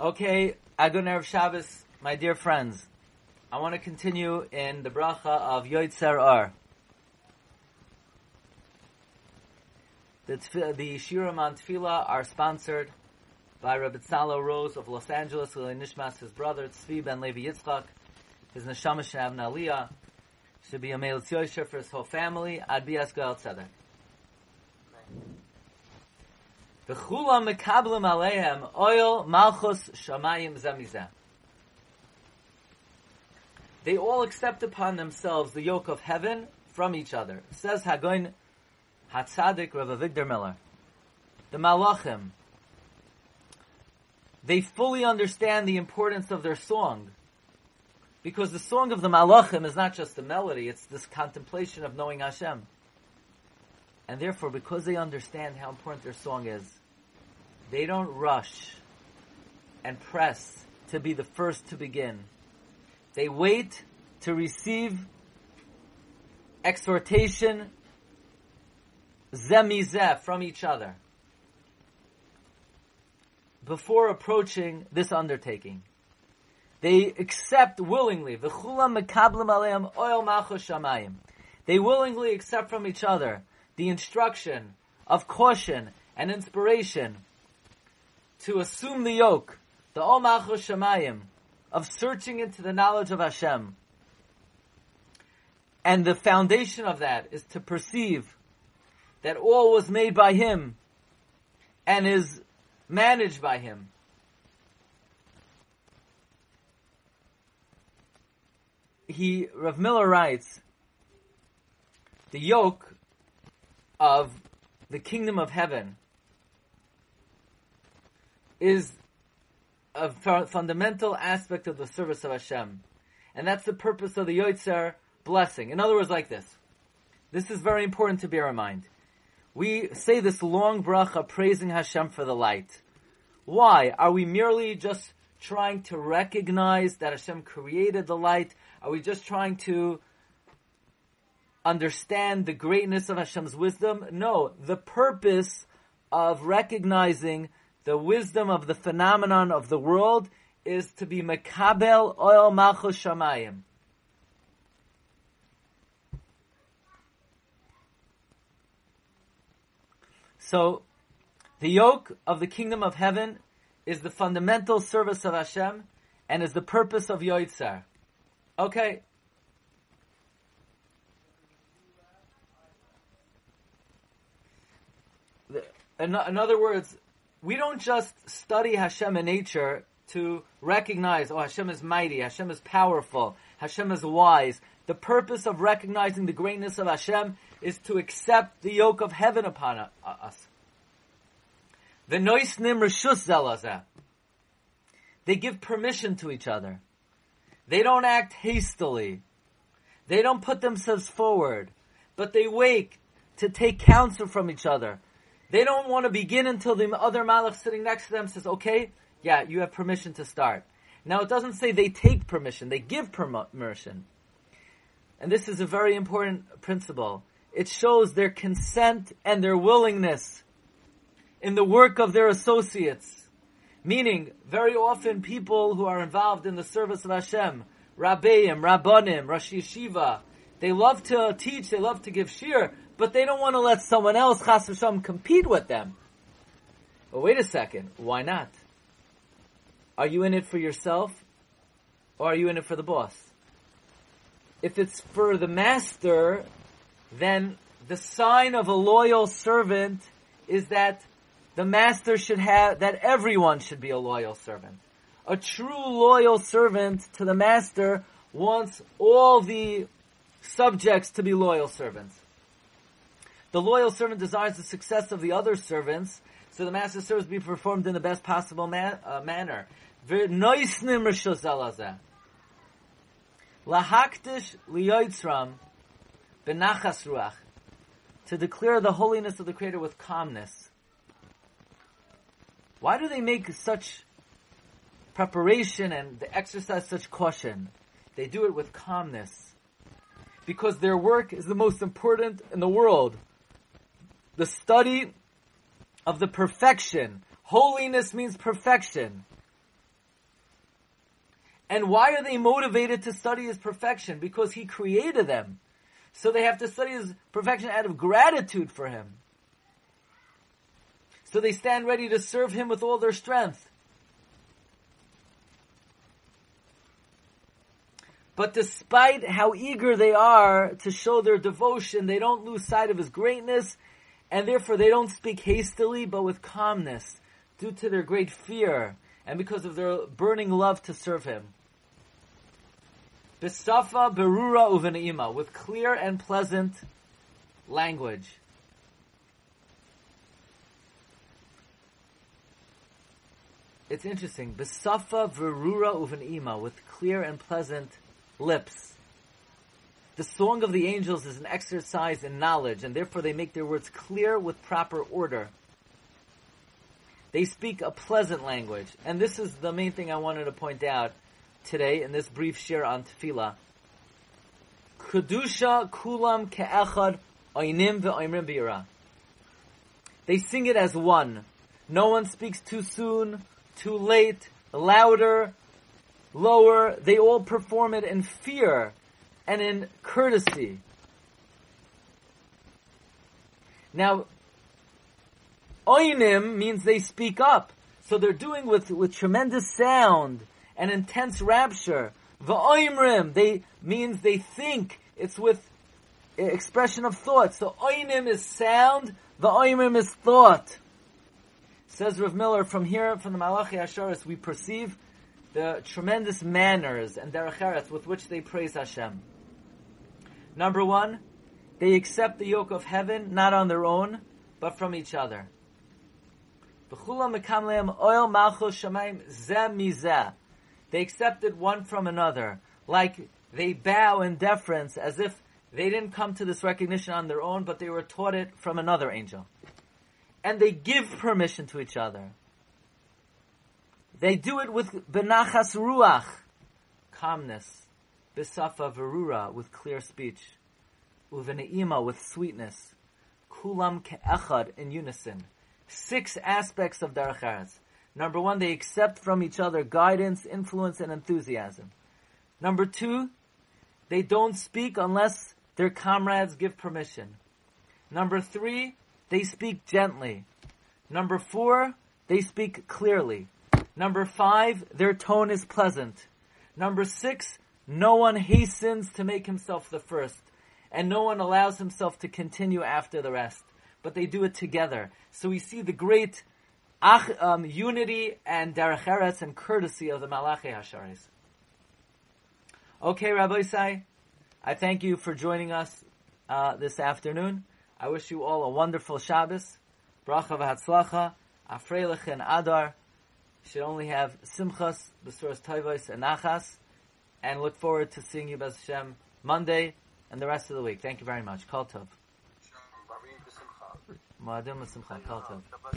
Okay, Agun Erev Shabbos, my dear friends. I want to continue in the bracha of Yoitzer Ar. The, tf- the Shiram on Tefillah are sponsored by Rabbi Tzalo Rose of Los Angeles, Lili Nishmas, his brother Tzvi Ben Levi Yitzchak, his Neshama Shnab Naliyah, should be a Yosher for his whole family, Ad Bias Goel Tzedek. V'chula mekablim aleihem oil malchus shamayim zemizeh. They all accept upon themselves the yoke of heaven from each other. Says Hagoin Hatzadik Rav Avigdor Miller. The Malachim, they fully understand the importance of their song. Because the song of the Malachim is not just a melody, it's this contemplation of knowing Hashem. And therefore, because they understand how important their song is, they don't rush and press to be the first to begin. They wait to receive exhortation zemizeh from each other before approaching this undertaking. They accept willingly. They willingly accept from each other the instruction of caution and inspiration to assume the yoke, the Ol Malchus Shamayim, of searching into the knowledge of Hashem. And the foundation of that is to perceive that all was made by Him and is managed by Him. He, Rav Miller writes, the yoke of the kingdom of heaven is a fundamental aspect of the service of Hashem. And that's the purpose of the Yoitzer blessing. In other words, like this. This is very important to bear in mind. We say this long bracha praising Hashem for the light. Why? Are we merely just trying to recognize that Hashem created the light? Are we just trying to understand the greatness of Hashem's wisdom? No. The purpose of recognizing the wisdom of the phenomenon of the world is to be mekabel oil malchus shamayim. So, the yoke of the kingdom of heaven is the fundamental service of Hashem and is the purpose of Yoitzer. Okay. In, in other words, we don't just study Hashem in nature to recognize, oh, Hashem is mighty, Hashem is powerful, Hashem is wise. The purpose of recognizing the greatness of Hashem is to accept the yoke of heaven upon us. They give permission to each other. They don't act hastily. They don't put themselves forward, but they wait to take counsel from each other. They don't want to begin until the other malach sitting next to them says, okay, yeah, you have permission to start. Now it doesn't say they take permission, they give permission. And this is a very important principle. It shows their consent and their willingness in the work of their associates. Meaning, very often people who are involved in the service of Hashem, Rabbeim, Rabbanim, Rosh Yeshiva, they love to teach, they love to give shir, but they don't want to let someone else, Chas v'sham, compete with them. But wait a second, why not? Are you in it for yourself, or are you in it for the boss? If it's for the master, then the sign of a loyal servant is that the master should have, that everyone should be a loyal servant. A true loyal servant to the master wants all the subjects to be loyal servants. The loyal servant desires the success of the other servants, so the master's service be performed in the best possible man, uh, manner. Lahakdish liyoitzram benachas ruach. To declare the holiness of the Creator with calmness. Why do they make such preparation and they exercise such caution? They do it with calmness. Because their work is the most important in the world the study of the perfection. Holiness means perfection. And why are they motivated to study his perfection? Because he created them. So they have to study his perfection out of gratitude for him. So they stand ready to serve him with all their strength. But despite how eager they are to show their devotion, they don't lose sight of his greatness, and therefore they don't speak hastily, but with calmness, due to their great fear, and because of their burning love to serve him. Bisafa berura uvenaima, with clear and pleasant language. It's interesting. Bisafa verura uvenaima, with clear and pleasant lips. The song of the angels is an exercise in knowledge, and therefore they make their words clear with proper order. They speak a pleasant language, and this is the main thing I wanted to point out today in this brief share on tefillah. Kedusha kulam ke'echad oinim ve'oimrim bi'ira. They sing it as one. No one speaks too soon, too late, louder, lower, they all perform it in fear and in courtesy. Now, oinim means they speak up. So they're doing with, with tremendous sound and intense rapture. V'oimrim, they means they think. It's with expression of thought. So oinim is sound, v'oimrim is thought. Says Rav Miller, from here, from the Malachi Hasharis, we perceive the tremendous manners and derech with which they praise Hashem. Number one, they accept the yoke of heaven not on their own, but from each other. They accept it one from another, like they bow in deference as if they didn't come to this recognition on their own, but they were taught it from another angel. And they give permission to each other. They do it with benachas ruach, calmness, bisafa verura, with clear speech, uveneima, with sweetness, kulam ke'echad, in unison. Six aspects of derech Number one, they accept from each other guidance, influence, and enthusiasm. Number two, they don't speak unless their comrades give permission. Number three, they speak gently. Number four, they speak clearly. Number five, their tone is pleasant. Number six, no one hastens to make himself the first, and no one allows himself to continue after the rest, but they do it together. So we see the great um, unity and derech and courtesy of the Malachi Hasharis. Okay, Rabbi Isai, I thank you for joining us uh, this afternoon. I wish you all a wonderful Shabbos, bracha v'hatzlacha, afreilich and adar should only have simchas, besuras toivos, and nachas, and look forward to seeing you, Bez Hashem, Monday and the rest of the week. Thank you very much. Kol tov. Moadim Kol tov.